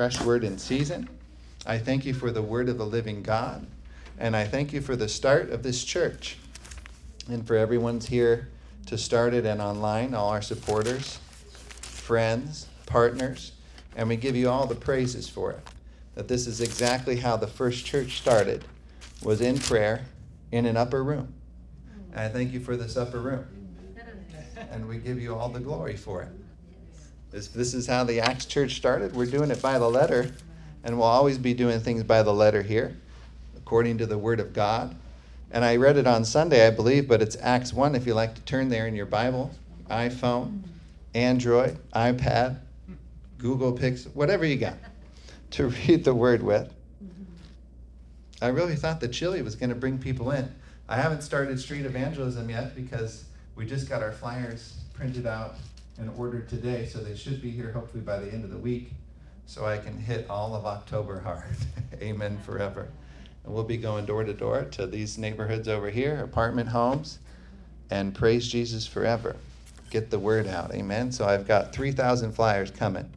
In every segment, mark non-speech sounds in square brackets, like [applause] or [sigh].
fresh word in season. I thank you for the word of the living God. And I thank you for the start of this church and for everyone's here to start it and online, all our supporters, friends, partners. And we give you all the praises for it. That this is exactly how the first church started, was in prayer in an upper room. And I thank you for this upper room. And we give you all the glory for it. This, this is how the Acts church started. We're doing it by the letter, and we'll always be doing things by the letter here, according to the Word of God. And I read it on Sunday, I believe, but it's Acts 1 if you like to turn there in your Bible, iPhone, Android, iPad, Google Pixel, whatever you got to [laughs] read the Word with. I really thought the chili was going to bring people in. I haven't started street evangelism yet because we just got our flyers printed out and ordered today, so they should be here hopefully by the end of the week so I can hit all of October hard. [laughs] Amen forever. And we'll be going door to door to these neighborhoods over here, apartment homes, and praise Jesus forever. Get the word out. Amen. So I've got 3,000 flyers coming,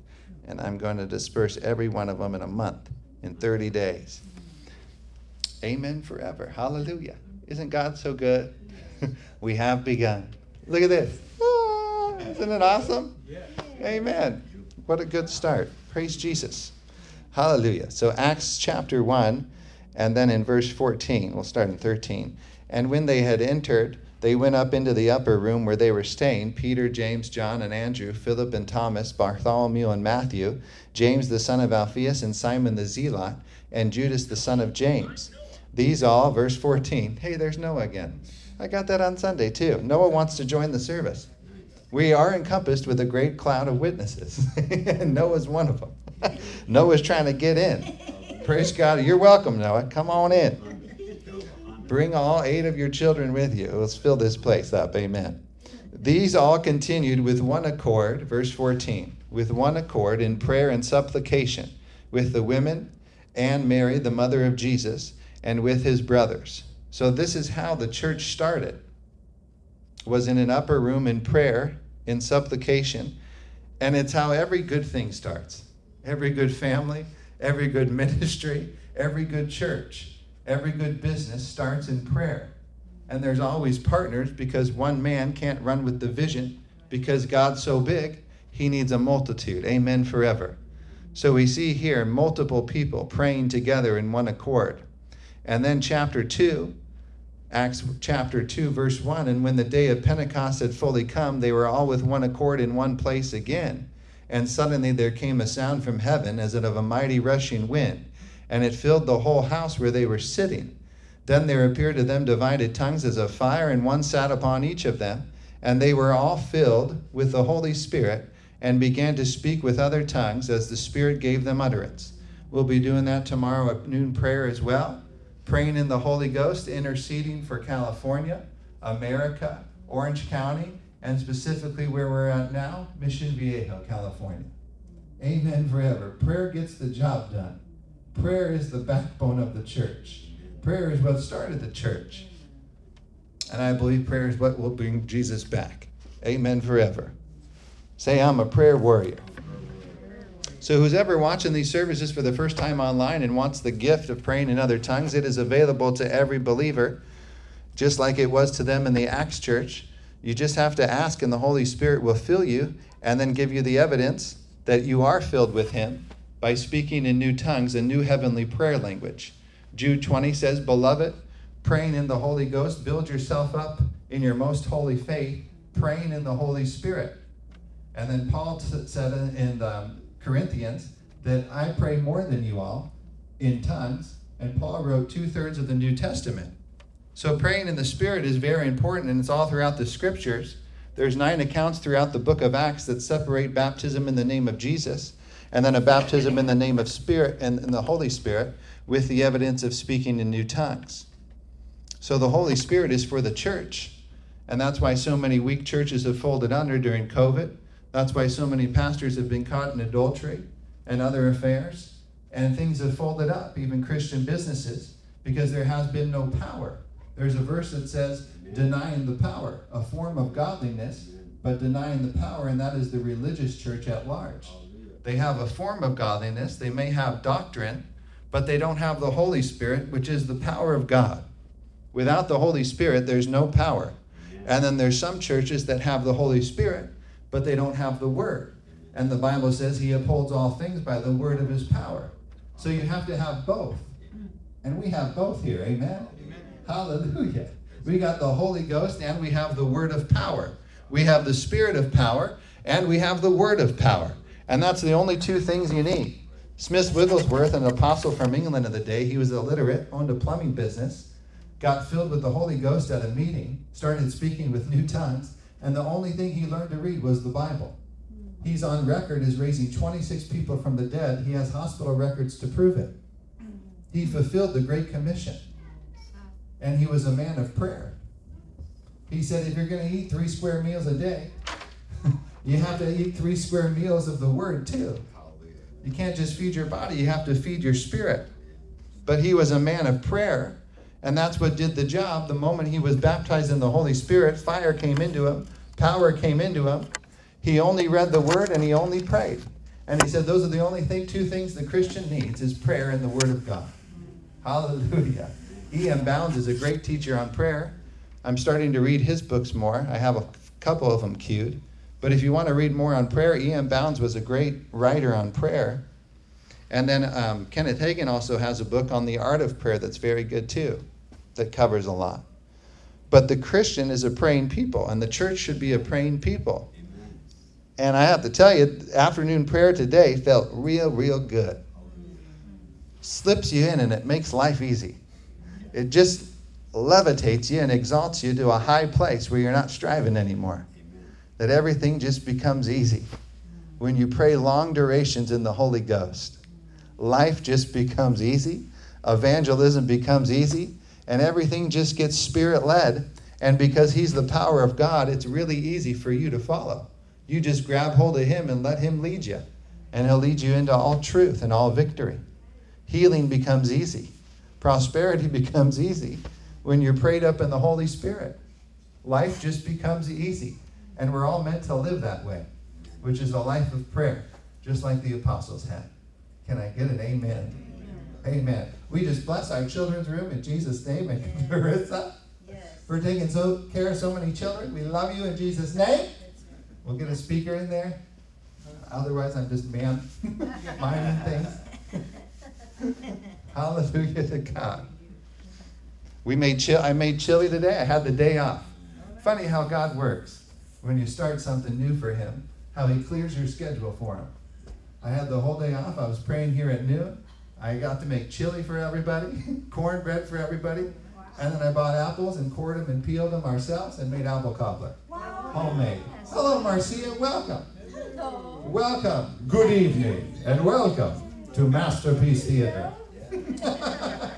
and I'm going to disperse every one of them in a month, in 30 days. Amen forever. Hallelujah. Isn't God so good? [laughs] we have begun. Look at this. Isn't it awesome? Amen. What a good start. Praise Jesus. Hallelujah. So, Acts chapter 1, and then in verse 14, we'll start in 13. And when they had entered, they went up into the upper room where they were staying Peter, James, John, and Andrew, Philip and Thomas, Bartholomew and Matthew, James the son of Alphaeus, and Simon the Zealot, and Judas the son of James. These all, verse 14. Hey, there's Noah again. I got that on Sunday too. Noah wants to join the service. We are encompassed with a great cloud of witnesses, [laughs] and Noah's one of them. [laughs] Noah's trying to get in. Praise God. You're welcome, Noah. Come on in. Bring all eight of your children with you. Let's fill this place up. Amen. These all continued with one accord, verse 14, with one accord in prayer and supplication with the women and Mary, the mother of Jesus, and with his brothers. So this is how the church started. Was in an upper room in prayer, in supplication, and it's how every good thing starts. Every good family, every good [laughs] ministry, every good church, every good business starts in prayer. And there's always partners because one man can't run with the vision because God's so big, he needs a multitude. Amen forever. So we see here multiple people praying together in one accord. And then chapter 2, Acts chapter 2, verse 1 And when the day of Pentecost had fully come, they were all with one accord in one place again. And suddenly there came a sound from heaven as of a mighty rushing wind, and it filled the whole house where they were sitting. Then there appeared to them divided tongues as of fire, and one sat upon each of them. And they were all filled with the Holy Spirit and began to speak with other tongues as the Spirit gave them utterance. We'll be doing that tomorrow at noon prayer as well praying in the Holy Ghost, interceding for California, America, Orange County, and specifically where we're at now, Mission Viejo, California. Amen forever. Prayer gets the job done. Prayer is the backbone of the church. Prayer is what started the church. And I believe prayer is what will bring Jesus back. Amen forever. Say, I'm a prayer warrior. So, who's ever watching these services for the first time online and wants the gift of praying in other tongues, it is available to every believer, just like it was to them in the Acts church. You just have to ask, and the Holy Spirit will fill you and then give you the evidence that you are filled with Him by speaking in new tongues, a new heavenly prayer language. Jude 20 says, Beloved, praying in the Holy Ghost, build yourself up in your most holy faith, praying in the Holy Spirit. And then Paul said in um, Corinthians that I pray more than you all in tongues, and Paul wrote two thirds of the New Testament. So praying in the Spirit is very important, and it's all throughout the scriptures. There's nine accounts throughout the book of Acts that separate baptism in the name of Jesus and then a baptism in the name of Spirit and in the Holy Spirit with the evidence of speaking in new tongues. So the Holy Spirit is for the church. And that's why so many weak churches have folded under during COVID that's why so many pastors have been caught in adultery and other affairs, and things have folded up, even Christian businesses, because there has been no power. There's a verse that says, denying the power, a form of godliness, but denying the power, and that is the religious church at large. They have a form of godliness, they may have doctrine, but they don't have the Holy Spirit, which is the power of God. Without the Holy Spirit, there's no power. And then there's some churches that have the Holy Spirit, but they don't have the Word. And the Bible says he upholds all things by the word of his power. So you have to have both. And we have both here. Amen? Amen. Hallelujah. We got the Holy Ghost and we have the word of power. We have the spirit of power and we have the word of power. And that's the only two things you need. Smith Wigglesworth, an apostle from England of the day, he was illiterate, owned a plumbing business, got filled with the Holy Ghost at a meeting, started speaking with new tongues, and the only thing he learned to read was the Bible. He's on record as raising 26 people from the dead. He has hospital records to prove it. He fulfilled the Great Commission. And he was a man of prayer. He said, if you're going to eat three square meals a day, [laughs] you have to eat three square meals of the word too. You can't just feed your body, you have to feed your spirit. But he was a man of prayer, and that's what did the job. The moment he was baptized in the Holy Spirit, fire came into him, power came into him. He only read the word and he only prayed. And he said those are the only thing, two things the Christian needs is prayer and the word of God. Hallelujah. E.M. Bounds is a great teacher on prayer. I'm starting to read his books more. I have a couple of them queued. But if you want to read more on prayer, E.M. Bounds was a great writer on prayer. And then um, Kenneth Hagin also has a book on the art of prayer that's very good too, that covers a lot. But the Christian is a praying people, and the church should be a praying people. And I have to tell you, afternoon prayer today felt real, real good. Slips you in and it makes life easy. It just levitates you and exalts you to a high place where you're not striving anymore that everything just becomes easy. When you pray long durations in the Holy Ghost, life just becomes easy, evangelism becomes easy, and everything just gets spirit led. And because He's the power of God, it's really easy for you to follow. You just grab hold of Him and let Him lead you, and He'll lead you into all truth and all victory. Healing becomes easy, prosperity [laughs] becomes easy when you're prayed up in the Holy Spirit. Life just becomes easy. And we're all meant to live that way, which is a life of prayer, just like the apostles had. Can I get an amen? Amen. We just bless our children's room in Jesus' name and Carissa yes. for taking so care of so many children. We love you in Jesus' name. We'll get a speaker in there. Otherwise, I'm just man [laughs] minding things. [laughs] Hallelujah to God. We made chi- I made chili today. I had the day off. Funny how God works when you start something new for Him, how He clears your schedule for Him. I had the whole day off. I was praying here at noon. I got to make chili for everybody, [laughs] cornbread for everybody, and then I bought apples and cored them and peeled them ourselves and made apple cobbler. Wow. Homemade. Hello, Marcia. Welcome. Hello. Welcome. Good evening and welcome to Masterpiece Theater. [laughs]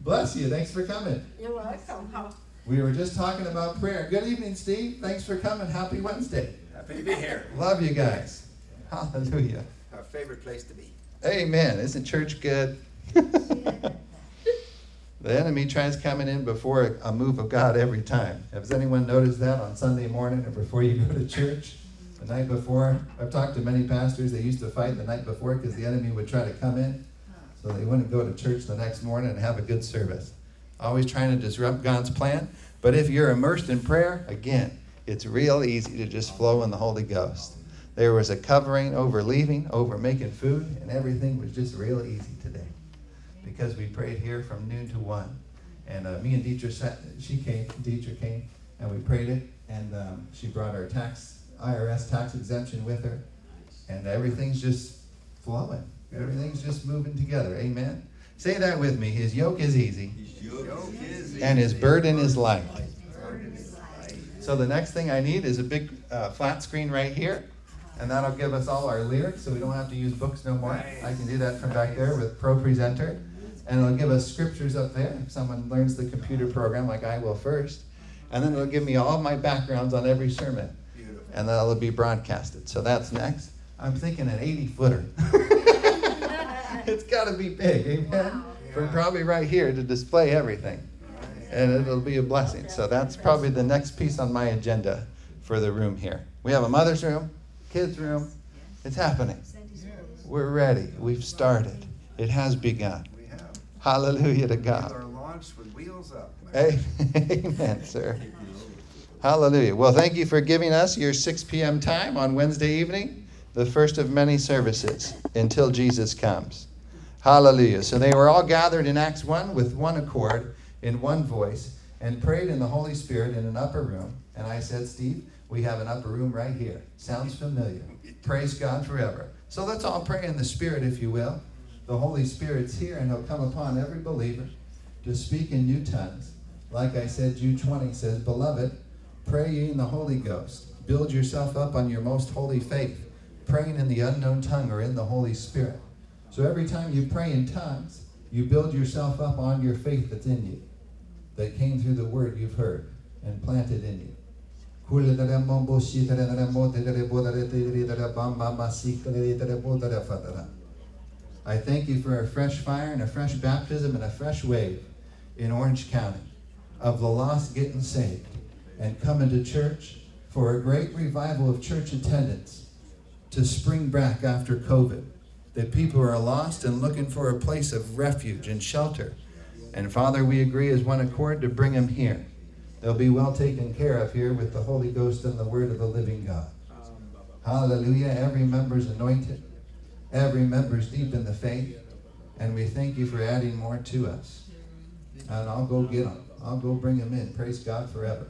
Bless you. Thanks for coming. You're welcome. We were just talking about prayer. Good evening, Steve. Thanks for coming. Happy Wednesday. Happy to be here. Love you guys. Hallelujah. Our favorite place to be. Amen. Isn't church good? [laughs] the enemy tries coming in before a move of God every time. Has anyone noticed that on Sunday morning or before you go to church? The night before, I've talked to many pastors. They used to fight the night before because the enemy would try to come in, so they wouldn't go to church the next morning and have a good service always trying to disrupt God's plan. But if you're immersed in prayer, again, it's real easy to just flow in the Holy Ghost. There was a covering over leaving, over making food, and everything was just real easy today because we prayed here from noon to one. And uh, me and Deidre, sat, she came, Deidre came, and we prayed it, and um, she brought our tax, IRS tax exemption with her, and everything's just flowing. Everything's just moving together. Amen. Say that with me. His yoke is easy, and his burden is light. So the next thing I need is a big uh, flat screen right here, and that'll give us all our lyrics, so we don't have to use books no more. I can do that from back there with Pro Presenter, and it'll give us scriptures up there. If someone learns the computer program like I will first, and then it'll give me all my backgrounds on every sermon, and that'll be broadcasted. So that's next. I'm thinking an 80 footer. [laughs] [laughs] it's got to be big, amen? Wow. From probably right here to display everything. And it'll be a blessing. So that's probably the next piece on my agenda for the room here. We have a mother's room, kids' room. It's happening. We're ready. We've started. It has begun. Hallelujah to God. are launched with wheels up. [laughs] Amen, sir. Hallelujah. Well, thank you for giving us your 6 p.m. time on Wednesday evening, the first of many services until Jesus comes. Hallelujah. So they were all gathered in Acts 1 with one accord, in one voice, and prayed in the Holy Spirit in an upper room. And I said, Steve, we have an upper room right here. Sounds familiar. Praise God forever. So let's all pray in the Spirit, if you will. The Holy Spirit's here, and He'll come upon every believer to speak in new tongues. Like I said, Jude 20 says, Beloved, pray ye in the Holy Ghost. Build yourself up on your most holy faith, praying in the unknown tongue or in the Holy Spirit. So every time you pray in tongues, you build yourself up on your faith that's in you, that came through the word you've heard and planted in you. I thank you for a fresh fire and a fresh baptism and a fresh wave in Orange County of the lost getting saved and coming to church for a great revival of church attendance to spring back after COVID. That people are lost and looking for a place of refuge and shelter. And Father, we agree as one accord to bring them here. They'll be well taken care of here with the Holy Ghost and the Word of the living God. Hallelujah. Every member's anointed. Every member's deep in the faith. And we thank you for adding more to us. And I'll go get them. I'll go bring them in. Praise God forever.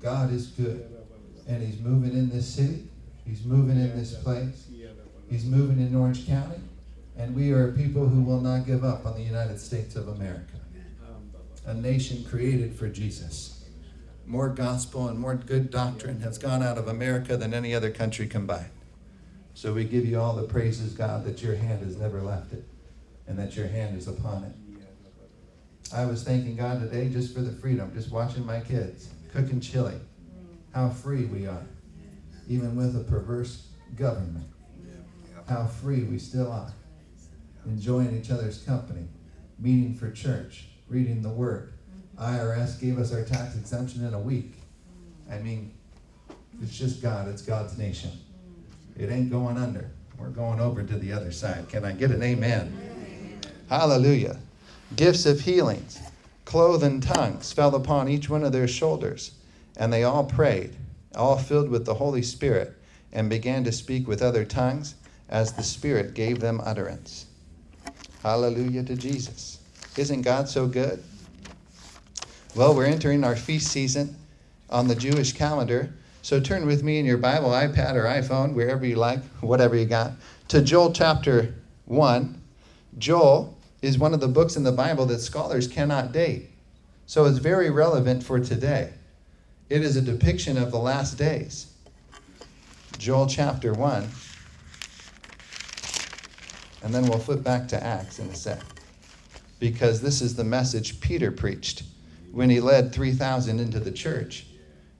God is good. And He's moving in this city. He's moving in this place. He's moving in Orange County. And we are people who will not give up on the United States of America. A nation created for Jesus. More gospel and more good doctrine has gone out of America than any other country combined. So we give you all the praises, God, that your hand has never left it and that your hand is upon it. I was thanking God today just for the freedom, just watching my kids cooking chili. How free we are, even with a perverse government. How free we still are. Enjoying each other's company, meeting for church, reading the Word. IRS gave us our tax exemption in a week. I mean, it's just God, it's God's nation. It ain't going under. We're going over to the other side. Can I get an amen? amen? Hallelujah. Gifts of healings, cloven tongues fell upon each one of their shoulders, and they all prayed, all filled with the Holy Spirit, and began to speak with other tongues as the Spirit gave them utterance. Hallelujah to Jesus. Isn't God so good? Well, we're entering our feast season on the Jewish calendar. So turn with me in your Bible, iPad, or iPhone, wherever you like, whatever you got, to Joel chapter 1. Joel is one of the books in the Bible that scholars cannot date. So it's very relevant for today. It is a depiction of the last days. Joel chapter 1. And then we'll flip back to Acts in a sec. Because this is the message Peter preached when he led 3,000 into the church.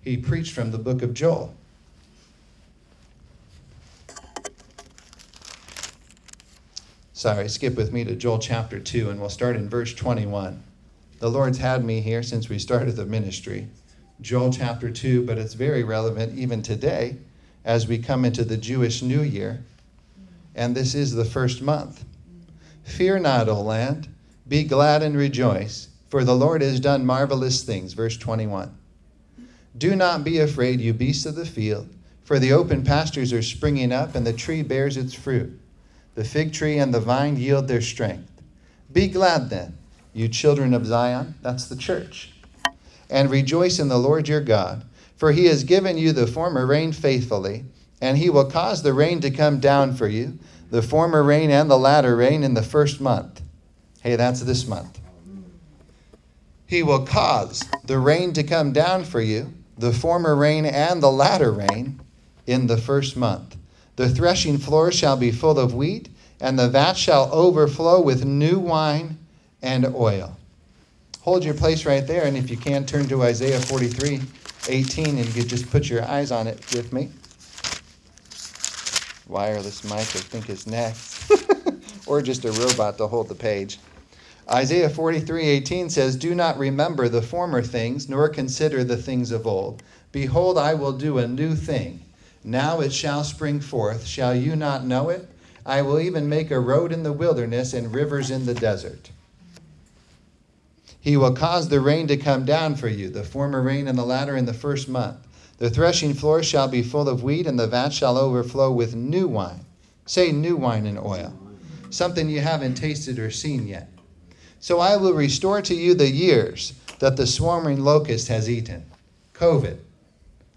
He preached from the book of Joel. Sorry, skip with me to Joel chapter 2, and we'll start in verse 21. The Lord's had me here since we started the ministry. Joel chapter 2, but it's very relevant even today as we come into the Jewish New Year. And this is the first month. Fear not, O land, be glad and rejoice, for the Lord has done marvelous things. Verse 21. Do not be afraid, you beasts of the field, for the open pastures are springing up, and the tree bears its fruit. The fig tree and the vine yield their strength. Be glad then, you children of Zion, that's the church, and rejoice in the Lord your God, for he has given you the former rain faithfully, and he will cause the rain to come down for you, the former rain and the latter rain in the first month. Hey, that's this month. He will cause the rain to come down for you, the former rain and the latter rain, in the first month. The threshing floor shall be full of wheat, and the vat shall overflow with new wine and oil. Hold your place right there, and if you can, turn to Isaiah 43 18, and you just put your eyes on it with me. Wireless mic, I think, is next, [laughs] or just a robot to hold the page. Isaiah 43:18 says, "Do not remember the former things, nor consider the things of old. Behold, I will do a new thing. Now it shall spring forth. Shall you not know it? I will even make a road in the wilderness and rivers in the desert. He will cause the rain to come down for you, the former rain and the latter in the first month. The threshing floor shall be full of wheat, and the vat shall overflow with new wine. Say new wine and oil, something you haven't tasted or seen yet. So I will restore to you the years that the swarming locust has eaten. COVID.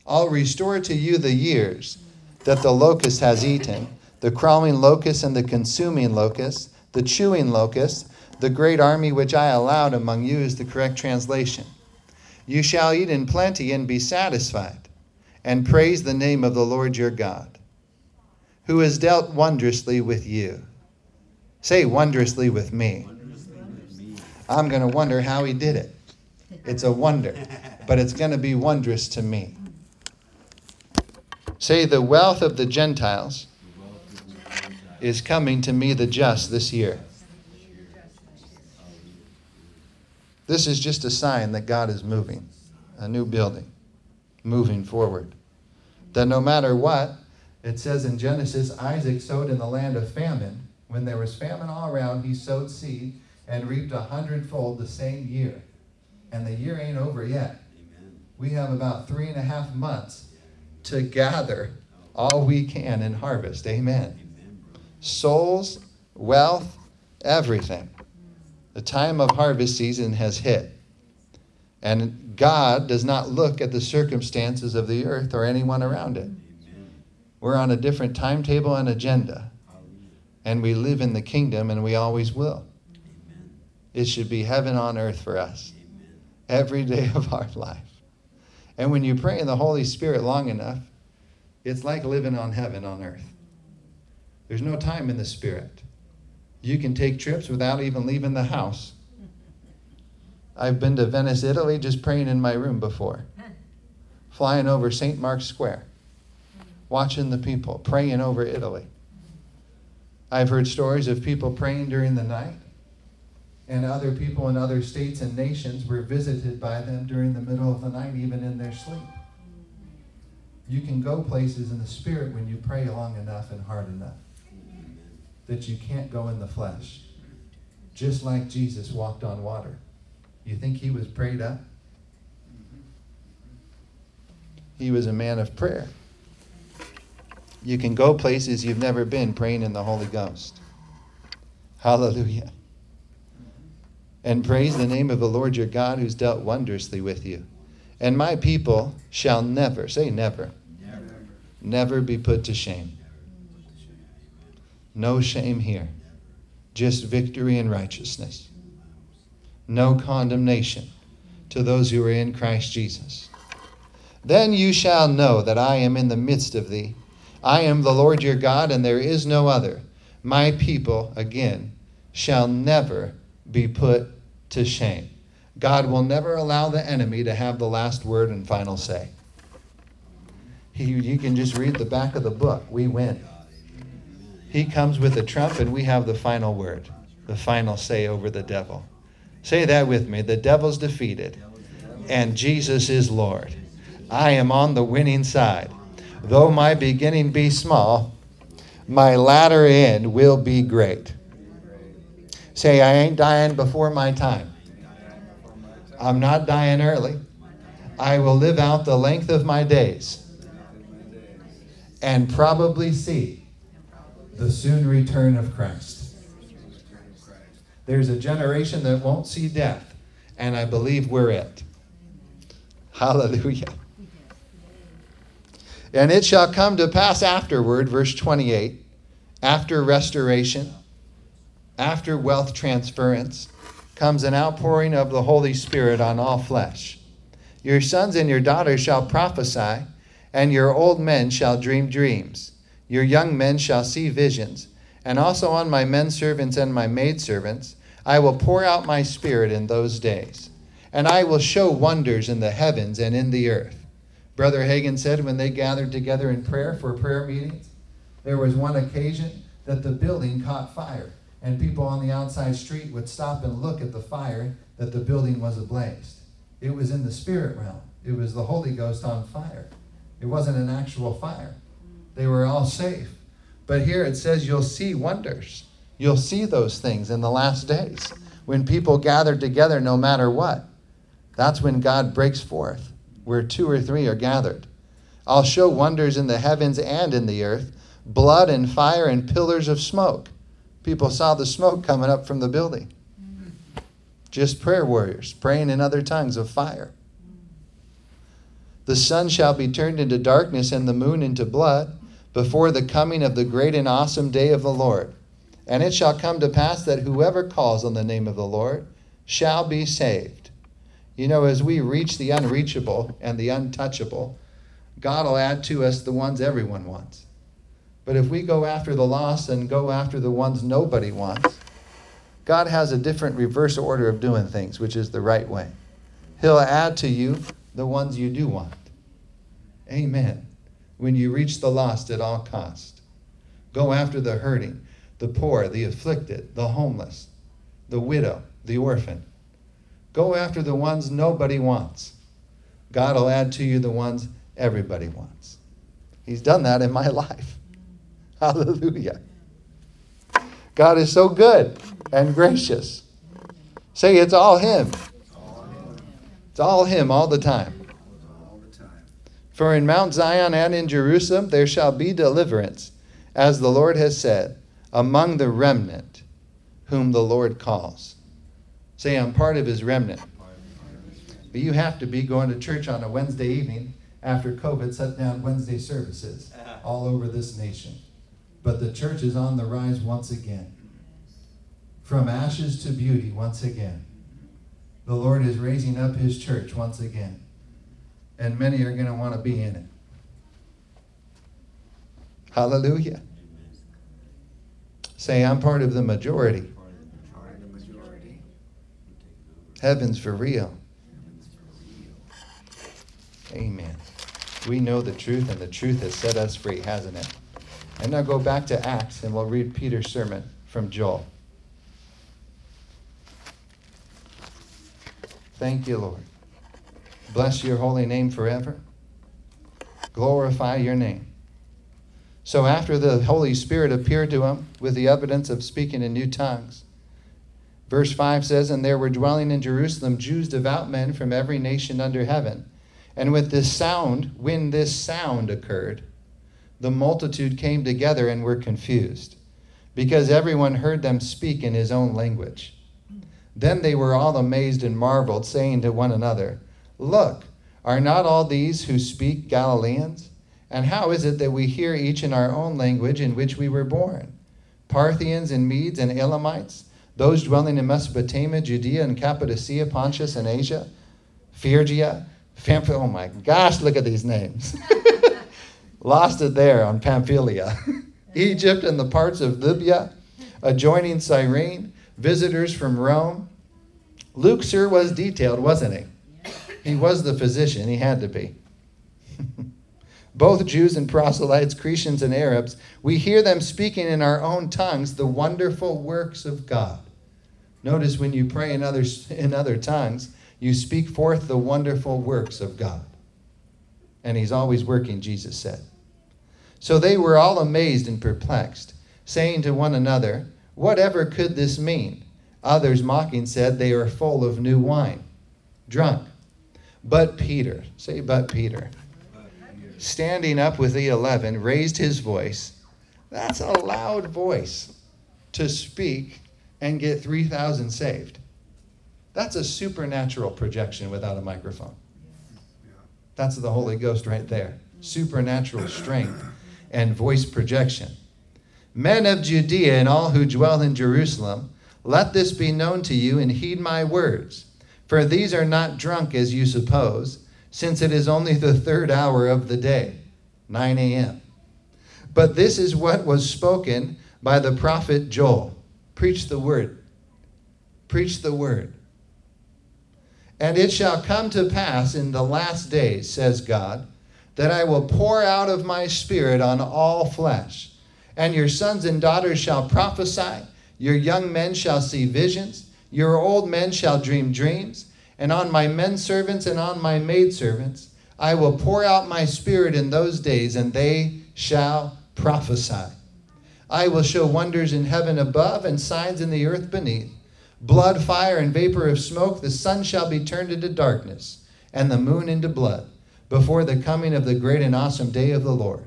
I'll restore to you the years that the locust has eaten, the crawling locust and the consuming locust, the chewing locust, the great army which I allowed among you is the correct translation. You shall eat in plenty and be satisfied, and praise the name of the Lord your God, who has dealt wondrously with you. Say wondrously with me. I'm going to wonder how he did it. It's a wonder, but it's going to be wondrous to me. Say, the wealth of the Gentiles is coming to me, the just, this year. This is just a sign that God is moving, a new building, moving forward. That no matter what, it says in Genesis, Isaac sowed in the land of famine. When there was famine all around, he sowed seed and reaped a hundredfold the same year. And the year ain't over yet. Amen. We have about three and a half months to gather all we can in harvest. Amen. Amen Souls, wealth, everything. The time of harvest season has hit. And God does not look at the circumstances of the earth or anyone around it. Amen. We're on a different timetable and agenda. And we live in the kingdom and we always will. It should be heaven on earth for us Amen. every day of our [laughs] life. And when you pray in the Holy Spirit long enough, it's like living on heaven on earth. There's no time in the Spirit. You can take trips without even leaving the house. I've been to Venice, Italy, just praying in my room before, flying over St. Mark's Square, watching the people, praying over Italy. I've heard stories of people praying during the night and other people in other states and nations were visited by them during the middle of the night, even in their sleep. You can go places in the spirit when you pray long enough and hard enough that you can't go in the flesh. Just like Jesus walked on water. You think he was prayed up? He was a man of prayer. You can go places you've never been praying in the Holy Ghost. Hallelujah and praise the name of the Lord your God who's dealt wondrously with you. And my people shall never, say never, never, never be put to shame. No shame here, just victory and righteousness. No condemnation to those who are in Christ Jesus. Then you shall know that I am in the midst of thee. I am the Lord your God, and there is no other. My people, again, shall never be put to shame. God will never allow the enemy to have the last word and final say. He, you can just read the back of the book. We win. He comes with a trump, and we have the final word, the final say over the devil. Say that with me. The devil's defeated, and Jesus is Lord. I am on the winning side. Though my beginning be small, my latter end will be great. Say, I ain't dying before my time. I'm not dying early. I will live out the length of my days and probably see the soon return of Christ. There's a generation that won't see death, and I believe we're it. Hallelujah. And it shall come to pass afterward, verse 28, after restoration after wealth transference comes an outpouring of the Holy Spirit on all flesh. Your sons and your daughters shall prophesy, and your old men shall dream dreams. Your young men shall see visions, and also on my men servants and my maidservants I will pour out my spirit in those days. And I will show wonders in the heavens and in the earth. Brother Hagin said when they gathered together in prayer for prayer meetings, there was one occasion that the building caught fire and people on the outside street would stop and look at the fire that the building was ablaze. It was in the spirit realm. It was the Holy Ghost on fire. It wasn't an actual fire. They were all safe. But here it says you'll see wonders. You'll see those things in the last days when people gather together no matter what. That's when God breaks forth, where two or three are gathered. I'll show wonders in the heavens and in the earth blood and fire and pillars of smoke. People saw the smoke coming up from the building. Just prayer warriors praying in other tongues of fire. The sun shall be turned into darkness and the moon into blood before the coming of the great and awesome day of the Lord. And it shall come to pass that whoever calls on the name of the Lord shall be saved. You know, as we reach the unreachable and the untouchable, God will add to us the ones everyone wants. But if we go after the lost and go after the ones nobody wants, God has a different reverse order of doing things, which is the right way. He'll add to you the ones you do want. Amen. When you reach the lost at all cost, go after the hurting, the poor, the afflicted, the homeless, the widow, the orphan. Go after the ones nobody wants. God will add to you the ones everybody wants. He's done that in my [laughs] life. [laughs] Hallelujah. God is so good and gracious. Say, it's all Him. It's all Him all the time. For in Mount Zion and in Jerusalem there shall be deliverance, as the Lord has said, among the remnant whom the Lord calls. Say, I'm part of His remnant. But you have to be going to church on a Wednesday evening after COVID shut down Wednesday services all over this nation. But the church is on the rise once again. From ashes to beauty once again. The Lord is raising up his church once again. And many are going to want to be in it. Hallelujah. Say, I'm part of the majority. Heaven's for real. Amen. We know the truth, and the truth has set us free, hasn't it? And now go back to Acts, and we'll read Peter's sermon from Joel. Thank you, Lord. Bless your holy name forever. Glorify your name. So, after the Holy Spirit appeared to him with the evidence of speaking in new tongues, verse 5 says, And there were dwelling in Jerusalem Jews, devout men from every nation under heaven. And with this sound, when this sound occurred, the multitude came together and were confused, because everyone heard them speak in his own language. Then they were all amazed and marveled, saying to one another, Look, are not all these who speak Galileans? And how is it that we hear each in our own language in which we were born? Parthians and Medes and Elamites, those dwelling in Mesopotamia, Judea and Cappadocia, Pontus and Asia, Phrygia, Pamphylia. Oh my gosh, look at these names. [laughs] Lost it there on Pamphylia. [laughs] Egypt and the parts of Libya, adjoining Cyrene, visitors from Rome. Luke sure was detailed, wasn't he? He was the physician, he had to be. [laughs] Both Jews and proselytes, Cretians and Arabs, we hear them speaking in our own tongues the wonderful works of God. Notice when you pray in other, in other tongues, you speak forth the wonderful works of God. And he's always working, Jesus said. So they were all amazed and perplexed, saying to one another, Whatever could this mean? Others mocking said, They are full of new wine, drunk. But Peter, say, but Peter, standing up with the eleven, raised his voice. That's a loud voice to speak and get 3,000 saved. That's a supernatural projection without a microphone. That's the Holy Ghost right there. Supernatural strength and voice projection. Men of Judea and all who dwell in Jerusalem, let this be known to you and heed my words. For these are not drunk as you suppose, since it is only the third hour of the day, 9 a.m. But this is what was spoken by the prophet Joel. Preach the word. Preach the word. And it shall come to pass in the last days, says God, that I will pour out of my spirit on all flesh. And your sons and daughters shall prophesy, your young men shall see visions, your old men shall dream dreams, and on my men servants and on my maid servants I will pour out my spirit in those days, and they shall prophesy. I will show wonders in heaven above and signs in the earth beneath blood, fire, and vapor of smoke. The sun shall be turned into darkness, and the moon into blood, before the coming of the great and awesome day of the Lord.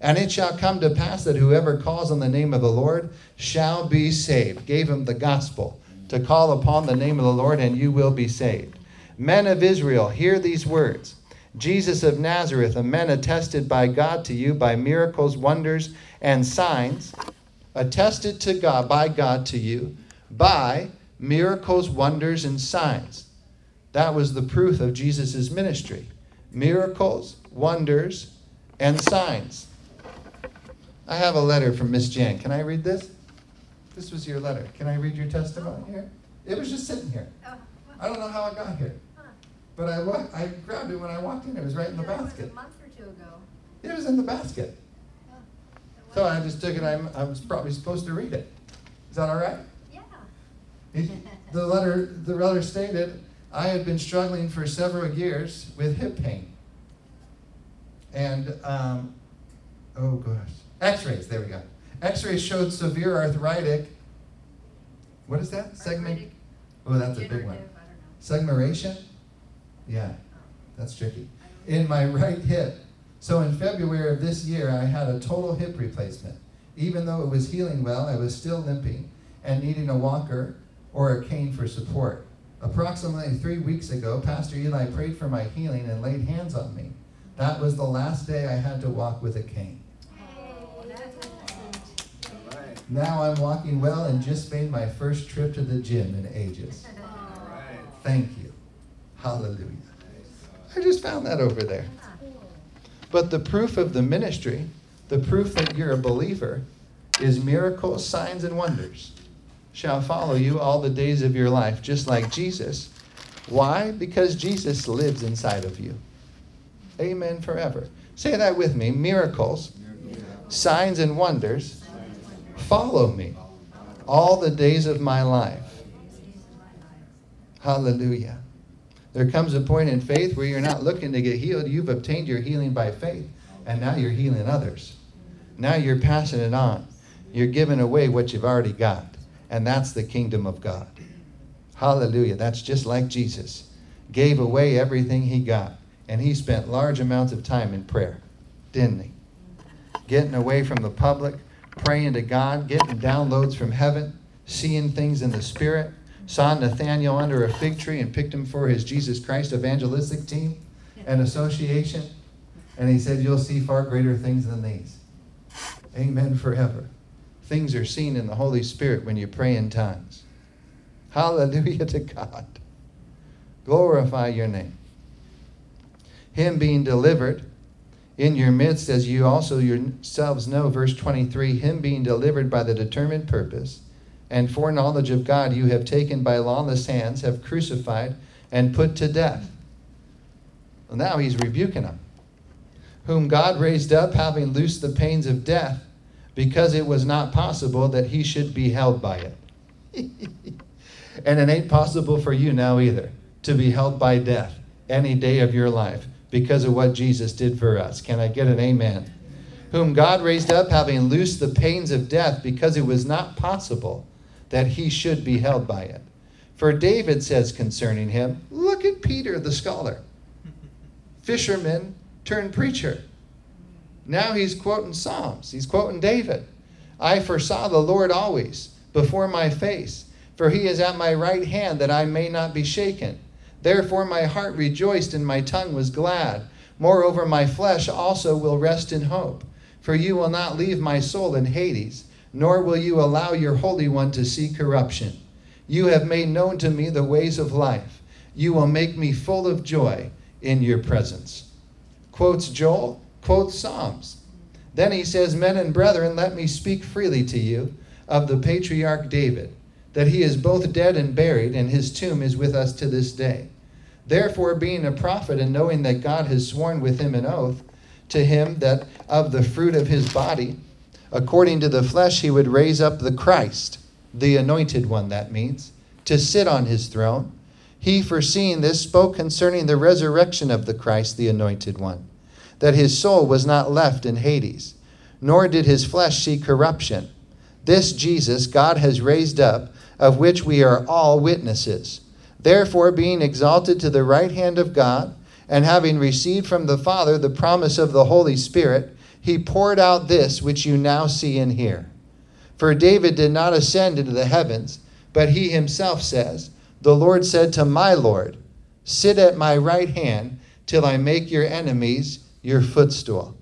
And it shall come to pass that whoever calls on the name of the Lord shall be saved. Gave him the gospel to call upon the name of the Lord, and you will be saved. Men of Israel, hear these words. Jesus of Nazareth, a man attested by God to you by miracles, wonders, and signs, attested to God by God to you by miracles, wonders, and signs. That was the proof of Jesus' ministry. Miracles, wonders, and signs. I have a letter from Miss Jan. Can I read this? This was your letter. Can I read your testimony here? It was just sitting here. Oh, I don't know how it got here. huh. But I, I grabbed it when I walked in. It was right in the Yeah, it was basket. A month or two ago. It was in the basket. Oh, So I just took it. I'm, I was probably supposed to read it. Is that all right? It- The letter, the letter stated, I had been struggling for several years with hip pain. And, um, oh gosh, x-rays, there we go. X-rays showed severe arthritic, what is that? Segment? Oh, that's a big one. degenerative, I don't know. Segmeration? Yeah, that's tricky. I don't know. in my right hip. So in February of this year, I had a total hip replacement. Even though it was healing well, I was still limping and needing a walker or a cane for support. Approximately three weeks ago, Pastor Eli prayed for my healing and laid hands on me. That was the last day I had to walk with a cane. Now I'm walking well and just made my first trip to the gym in ages. Thank you. Hallelujah. I just found that over there. But the proof of the ministry, the proof that you're a believer, is miracles, signs, and wonders shall follow you all the days of your life, just like Jesus. Why? Because Jesus lives inside of you. Amen forever. Say that with me miracles, signs, and wonders follow me all the days of my life. Hallelujah. There comes a point in faith where you're not looking to get healed. You've obtained your healing by faith, and now you're healing others. Now you're passing it on. You're giving away what you've already got, and that's the kingdom of God. Hallelujah. That's just like Jesus gave away everything he got, and he spent large amounts of time in prayer, didn't he? Getting away from the public, praying to God, getting downloads from heaven, seeing things in the spirit saw Nathaniel under a fig tree and picked him for his Jesus Christ evangelistic team and association. And he said, You'll see far greater things than these. Amen forever. Things are seen in the Holy Spirit when you pray in tongues. Hallelujah to God. Glorify your name. Him being delivered in your midst, as you also yourselves know, verse 23, him being delivered by the determined purpose and foreknowledge of God you have taken by lawless hands, have crucified and put to death. Well, now he's rebuking them. Whom God raised up, having loosed the pains of death, because it was not possible that he should be held by it. [laughs] and it ain't possible for you now either to be held by death any day of your life because of what Jesus did for us. Can I get an amen? Whom God raised up, having loosed the pains of death, because it was not possible that he should be held by it. For David says concerning him, Look at Peter the scholar, [laughs] fisherman turned preacher. Now he's quoting Psalms, he's quoting David. I foresaw the Lord always before my face, for he is at my right hand that I may not be shaken. Therefore my heart rejoiced and my tongue was glad. Moreover, my flesh also will rest in hope. For you will not leave my soul in Hades, nor will you allow your Holy One to see corruption. You have made known to me the ways of life. You will make me full of joy in your presence. Quotes Joel, quotes Psalms. Then he says, Men and brethren, let me speak freely to you of the patriarch David, that he is both dead and buried, and his tomb is with us to this day. Therefore, being a prophet, and knowing that God has sworn with him an oath to him that of the fruit of his body, according to the flesh, he would raise up the Christ, the anointed one, that means, to sit on his throne. He, foreseeing this, spoke concerning the resurrection of the Christ, the anointed one, that his soul was not left in Hades, nor did his flesh see corruption. This Jesus God has raised up, of which we are all witnesses. Therefore, being exalted to the right hand of God, and having received from the Father the promise of the Holy Spirit, he poured out this which you now see and hear. For David did not ascend into the heavens, but he himself says, The Lord said to my Lord, Sit at my right hand till I make your enemies your footstool.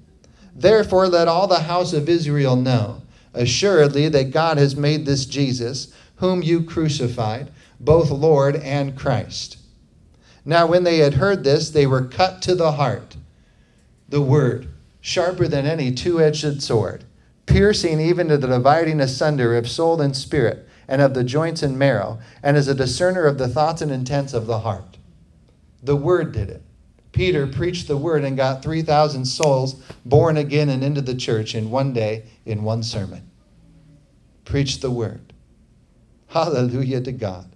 Therefore, let all the house of Israel know assuredly that God has made this Jesus, whom you crucified, both Lord and Christ. Now, when they had heard this, they were cut to the heart. The word, sharper than any two edged sword, piercing even to the dividing asunder of soul and spirit, and of the joints and marrow, and as a discerner of the thoughts and intents of the heart. The word did it. Peter preached the word and got 3,000 souls born again and into the church in one day, in one sermon. Preach the word. Hallelujah to God.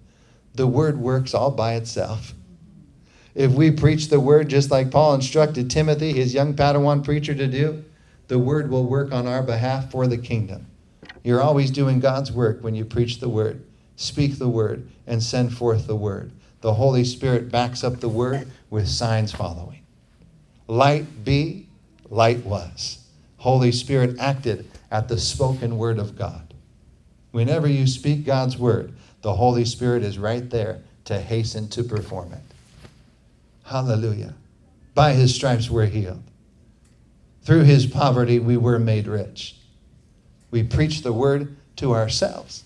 The word works all by itself. If we preach the word just like Paul instructed Timothy, his young Padawan preacher, to do, the word will work on our behalf for the kingdom. You're always doing God's work when you preach the word, speak the word, and send forth the word. The Holy Spirit backs up the word with signs following. Light be, light was. Holy Spirit acted at the spoken word of God. Whenever you speak God's word, the Holy Spirit is right there to hasten to perform it. Hallelujah. By his stripes we're healed. Through his poverty we were made rich. We preach the word to ourselves.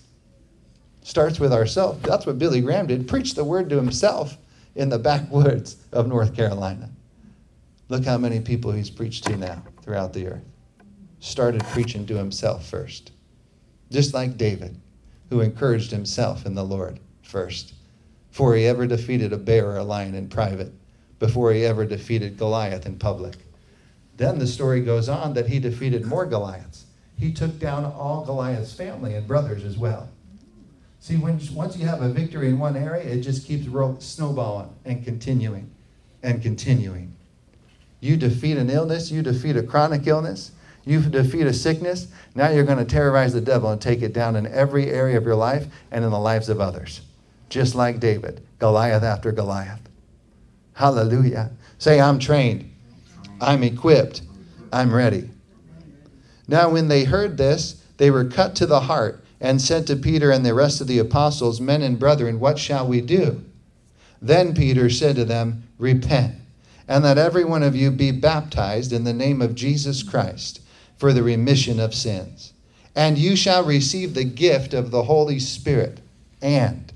Starts with ourselves. That's what Billy Graham did. Preach the word to himself in the backwoods of North Carolina. Look how many people he's preached to now throughout the earth. Started preaching to himself first. Just like David, who encouraged himself in the Lord first, before he ever defeated a bear or a lion in private, before he ever defeated Goliath in public. Then the story goes on that he defeated more Goliaths. He took down all Goliath's family and brothers as well. See, when, once you have a victory in one area, it just keeps snowballing and continuing and continuing. You defeat an illness, you defeat a chronic illness, you defeat a sickness, now you're going to terrorize the devil and take it down in every area of your life and in the lives of others. Just like David, Goliath after Goliath. Hallelujah. Say, I'm trained, I'm equipped, I'm ready. Now, when they heard this, they were cut to the heart and said to Peter and the rest of the apostles, Men and brethren, what shall we do? Then Peter said to them, Repent, and let every one of you be baptized in the name of Jesus Christ for the remission of sins. And you shall receive the gift of the Holy Spirit. And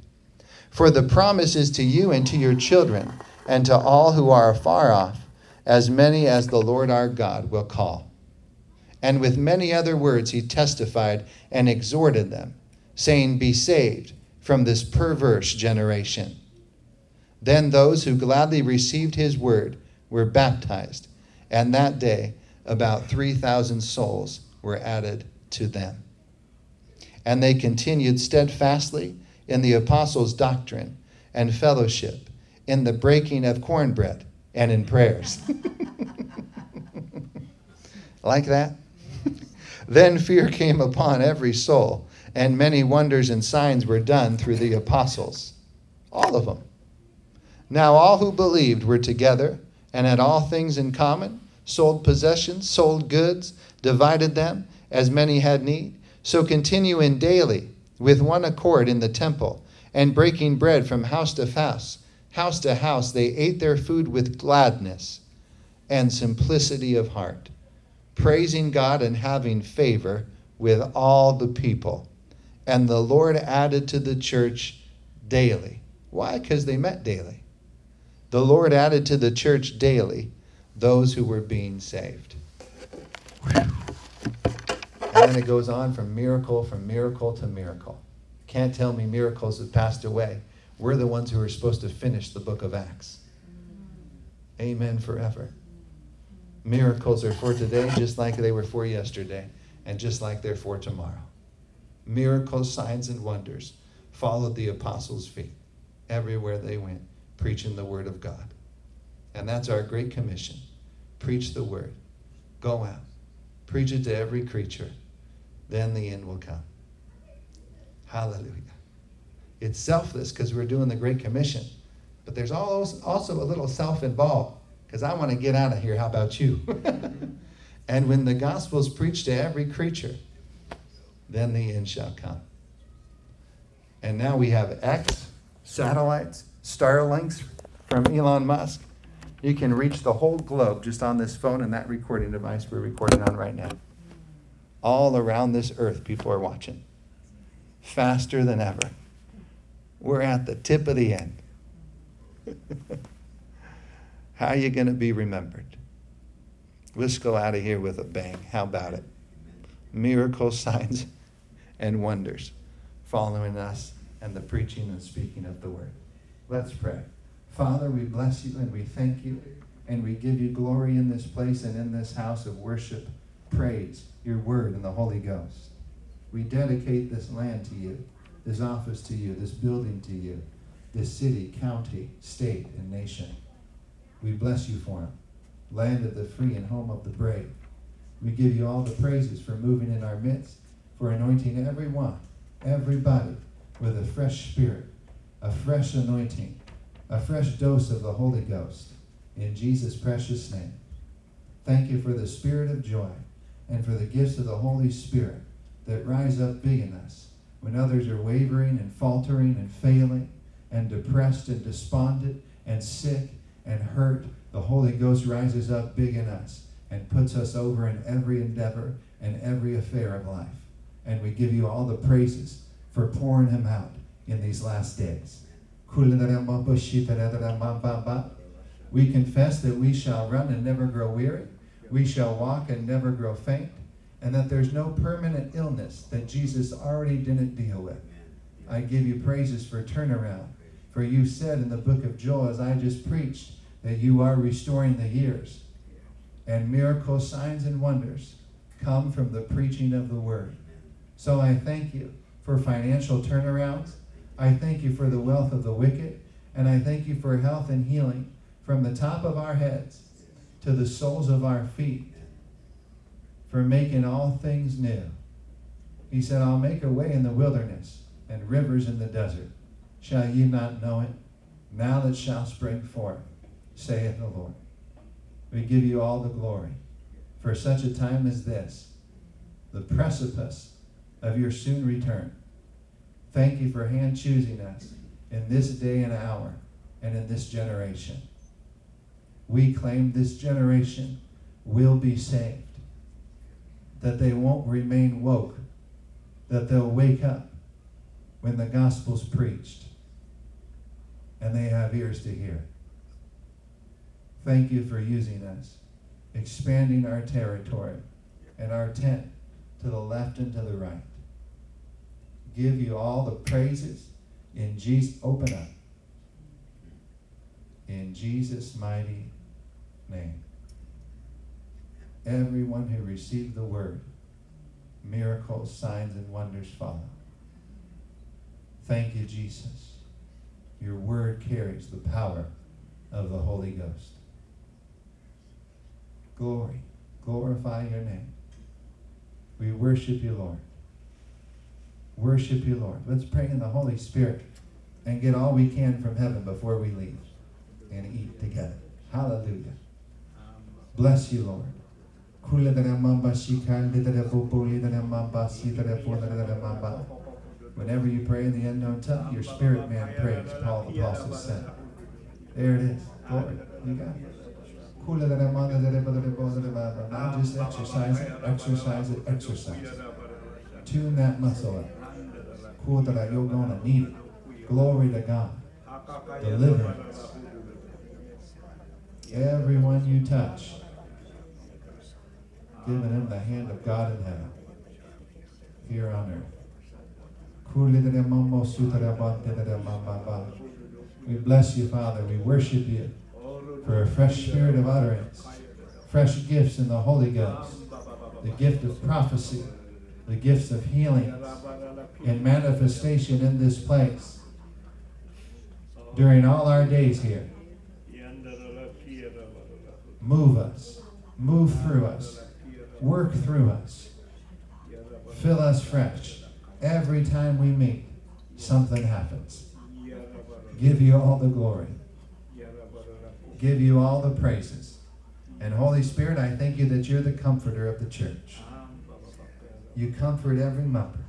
for the promise is to you and to your children and to all who are afar off, as many as the Lord our God will call. And with many other words he testified and exhorted them, saying, Be saved from this perverse generation. Then those who gladly received his word were baptized, and that day about 3,000 souls were added to them. And they continued steadfastly in the apostles' doctrine and fellowship in the breaking of cornbread and in prayers. [laughs] like that? Then fear came upon every soul, and many wonders and signs were done through the apostles. All of them. Now all who believed were together and had all things in common, sold possessions, sold goods, divided them as many had need. So continuing daily with one accord in the temple, and breaking bread from house to house house to house, they ate their food with gladness and simplicity of heart, praising God and having favor with all the people. And the Lord added to the church daily. Why? Because they met daily. The Lord added to the church daily those who were being saved. And then it goes on from miracle, from miracle to miracle. Can't tell me miracles have passed away. We're the ones who are supposed to finish the book of Acts. Amen forever. Miracles are for today just like they were for yesterday and just like they're for tomorrow. Miracles, signs, and wonders followed the apostles' feet everywhere they went, preaching the word of God. And that's our great commission. Preach the word. Go out. Preach it to every creature. Then the end will come. Hallelujah. It's selfless because we're doing the Great Commission. But there's also a little self involved because I want to get out of here. How about you? [laughs] and when the gospel is preached to every creature, then the end shall come. And now we have X satellites, Starlinks from Elon Musk. You can reach the whole globe just on this phone and that recording device we're recording on right now. All around this earth, people are watching. Faster than ever. We're at the tip of the end. [laughs] How are you going to be remembered? Let's go out of here with a bang. How about it? Miracles, [laughs] signs, and wonders following us and the preaching and speaking of the word. Let's pray. Father, we bless you and we thank you and we give you glory in this place and in this house of worship, praise, your word, and the Holy Ghost. We dedicate this land to you, this office to you, this building to you, this city, county, state, and nation. We bless you for them. Land of the free and home of the brave. We give you all the praises for moving in our midst, for anointing everyone, everybody with a fresh spirit, a fresh anointing, a fresh dose of the Holy Ghost. In Jesus' precious name. Thank you for the spirit of joy and for the gifts of the Holy Spirit that rise up big in us when others are wavering and faltering and failing and depressed and despondent and sick and hurt. The Holy Ghost rises up big in us and puts us over in every endeavor and every affair of life. And we give you all the praises for pouring him out in these last days. We confess that we shall run and never grow weary. We shall walk and never grow faint. And that there's no permanent illness that Jesus already didn't deal with. I give you praises for turnaround. For you said in the book of Joel, as I just preached, that you are restoring the years. And miracles, signs, and wonders come from the preaching of the word. So I thank you for financial turnarounds. I thank you for the wealth of the wicked. And I thank you for health and healing from the top of our heads to the soles of our feet, for making all things new. He said, I'll make a way in the wilderness and rivers in the desert. Shall ye not know it? Now it shall spring forth, saith the Lord. We give you all the glory for such a time as this, the precipice of your soon return. Thank you for hand choosing us in this day and hour and in this generation. We claim this generation will be saved, that they won't remain woke, that they'll wake up when the gospel's preached and they have ears to hear. Thank you for using us, expanding our territory and our tent to the left and to the right. Give you all the praises in Jesus. Open up. In Jesus' mighty name. Everyone who received the word, miracles, signs, and wonders follow. Thank you, Jesus. Your word carries the power of the Holy Ghost. Glory. Glorify your name. We worship you, Lord. Worship you, Lord. Let's pray in the Holy Spirit and get all we can from heaven before we leave and eat together. Hallelujah. Bless you, Lord. Whenever you pray in the unknown tongue, your spirit man prays, Paul the Apostle said. There it is. Glory. You got it. Now just exercise it, exercise it, exercise it. Tune that muscle up. Cool that you're going to need it. Glory to God. Deliverance. Everyone you touch, giving him the hand of God in heaven, here on earth. We bless you, Father. We worship you for a fresh spirit of utterance, fresh gifts in the Holy Ghost, the gift of prophecy, the gifts of healing, and manifestation in this place during all our days here. Move us, move through us, work through us, fill us fresh Every time we meet, something happens. Give you all the glory. Give you all the praises. And Holy Spirit, I thank you that you're the comforter of the church. You comfort every member,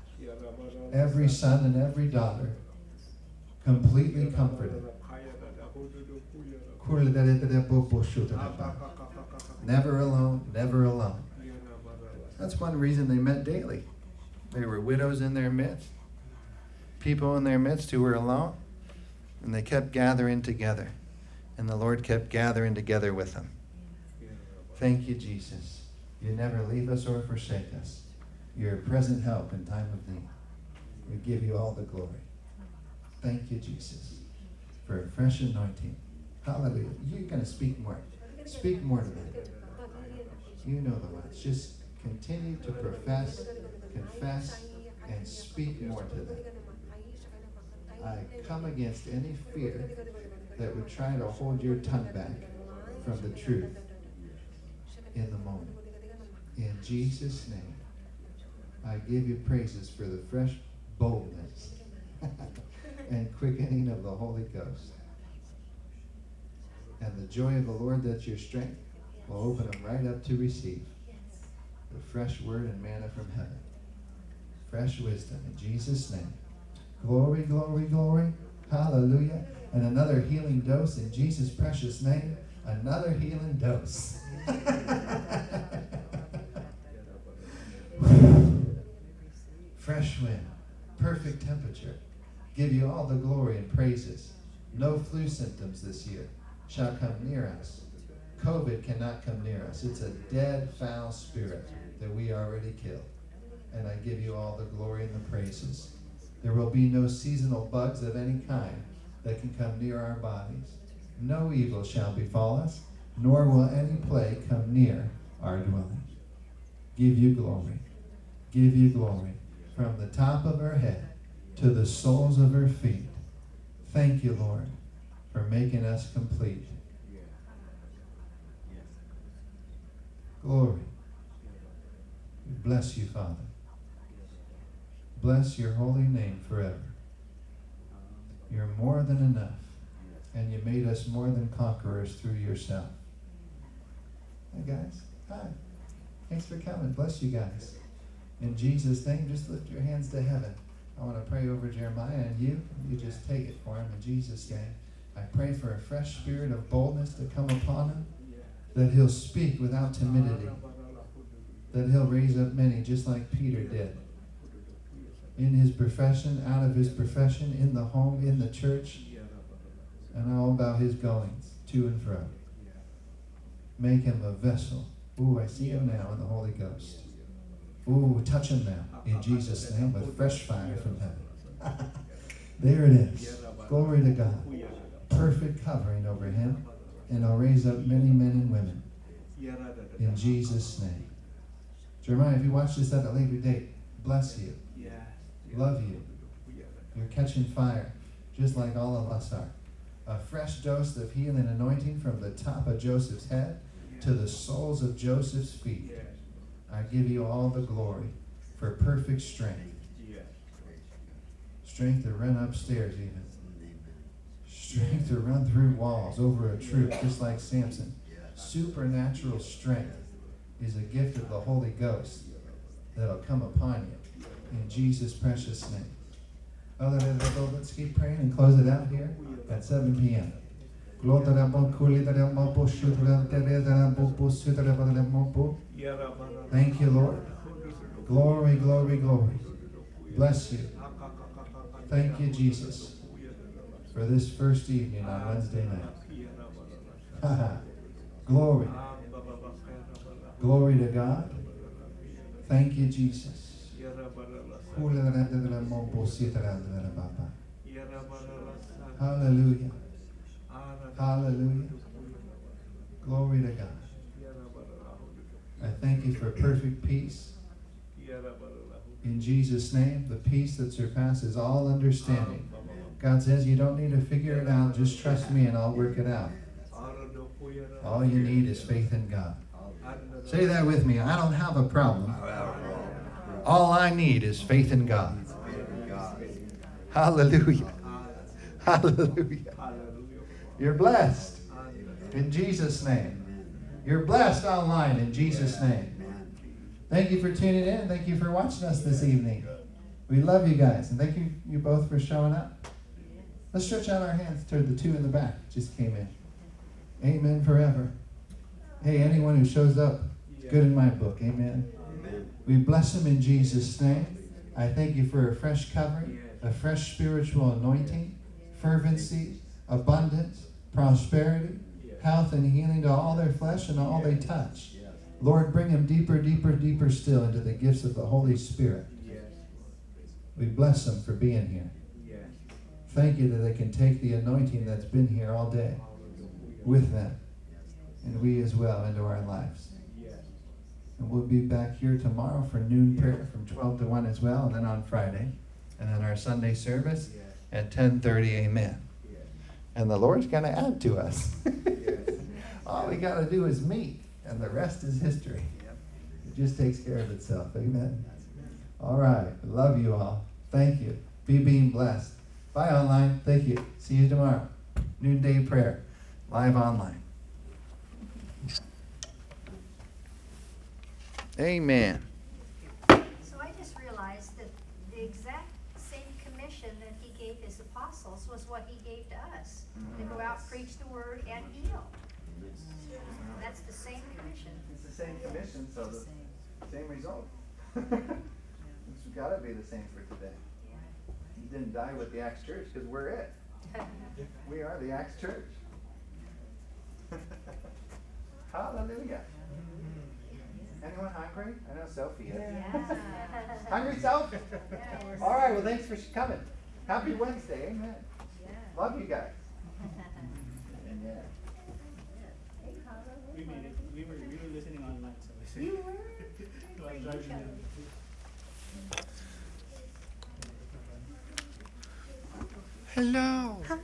every son and every daughter, completely comforted. Never alone, never alone. That's one reason they met daily. There were widows in their midst, people in their midst who were alone, and they kept gathering together. And the Lord kept gathering together with them. Thank you, Jesus. You never leave us or forsake us. You're a present help in time of need. We give you all the glory. Thank you, Jesus, for a fresh anointing. Hallelujah. You're going to speak more. Speak more to them. You know the words. Just continue to profess, confess, and speak more to them. I come against any fear that would try to hold your tongue back from the truth in the moment. In Jesus' name, I give you praises for the fresh boldness [laughs] and quickening of the Holy Ghost. And the joy of the Lord that's your strength will open them right up to receive the fresh word and manna from heaven. Fresh wisdom in Jesus' name. Glory, glory, glory. Hallelujah. And another healing dose in Jesus' precious name. Another healing dose. [laughs] Fresh wind, perfect temperature. Give you all the glory and praises. No flu symptoms this year shall come near us. COVID cannot come near us. It's a dead, foul spirit that we already killed. And I give you all the glory and the praises. There will be no seasonal bugs of any kind that can come near our bodies. No evil shall befall us, nor will any plague come near our dwelling. Give you glory. Give you glory. From the top of her head to the soles of her feet. Thank you, Lord, for making us complete. Glory. We bless you, Father. Bless your holy name forever. You're more than enough, and you made us more than conquerors through yourself. Hey, guys. Hi. Thanks for coming. Bless you guys. In Jesus' name, just lift your hands to heaven. I want to pray over Jeremiah and you. You just take it for him in Jesus' name. I pray for a fresh spirit of boldness to come upon him, that he'll speak without timidity, that he'll raise up many just like Peter did. In his profession, out of his profession, in the home, in the church, and all about his goings to and fro. Make him a vessel. Ooh, I see him now in the Holy Ghost. Ooh, touch him now in Jesus' name with fresh fire from heaven. [laughs] there it is. Glory to God. Perfect covering over him, and I'll raise up many men and women in Jesus' name. Jeremiah, if you watch this at a later date, bless you, love you. You're catching fire, just like all of us are. A fresh dose of healing anointing from the top of Joseph's head to the soles of Joseph's feet. I give you all the glory for perfect strength. Strength to run upstairs, even. Strength to run through walls over a troop, just like Samson. Supernatural strength is a gift of the Holy Ghost that'll come upon you. In Jesus' precious name. Other than that, let's keep praying and close it out here at 7 p.m. Thank you, Lord. Glory, glory, glory. Bless you. Thank you, Jesus, for this first evening on Wednesday night. [laughs] glory. Glory to God. Thank you, Jesus. Hallelujah. Hallelujah. Glory to God. I thank you for perfect peace. In Jesus' name, the peace that surpasses all understanding. God says you don't need to figure it out. Just trust me and I'll work it out. All you need is faith in God. Say that with me. I don't have a problem. All I need is faith in God. Hallelujah. Hallelujah. You're blessed in Jesus' name. You're blessed online in Jesus' name. Thank you for tuning in. Thank you for watching us this evening. We love you guys, and thank you you both for showing up. Let's stretch out our hands toward the two in the back. Just came in. Amen forever. Hey, anyone who shows up, it's good in my book. Amen. We bless them in Jesus' name. I thank you for a fresh covering, a fresh spiritual anointing, fervency, abundance, prosperity, health, and healing to all their flesh and all they touch. Lord, bring them deeper, deeper, deeper still into the gifts of the Holy Spirit. We bless them for being here. Thank you that they can take the anointing that's been here all day with them, and we as well into our lives. And we'll be back here tomorrow for noon prayer from 12 to 1 as well, and then on Friday. And then our Sunday service at 10:30 amen. And the Lord's going to add to us. [laughs] all we got to do is meet, and the rest is history. It just takes care of itself. Amen. All right. Love you all. Thank you. Be being blessed. Bye online. Thank you. See you tomorrow. Noonday prayer. Live online. Amen. So I just realized that the exact same commission that he gave his apostles was what he gave to us. To go out, preach the word, and heal. That's the same commission. It's the same commission, so the same result. [laughs] It's gotta be the same for today. He didn't die with the Acts Church because we're it. [laughs] We are the Acts Church. [laughs] Hallelujah. Anyone hungry? I know Sophie is. Yeah. Hungry, Soph? Yeah. All right, well, thanks for coming. Happy Wednesday, amen. Yeah. Love you guys. [laughs] Yeah. We made it. We were, we were listening online, so. You [laughs] were? So I'm driving down. Hello. Hi.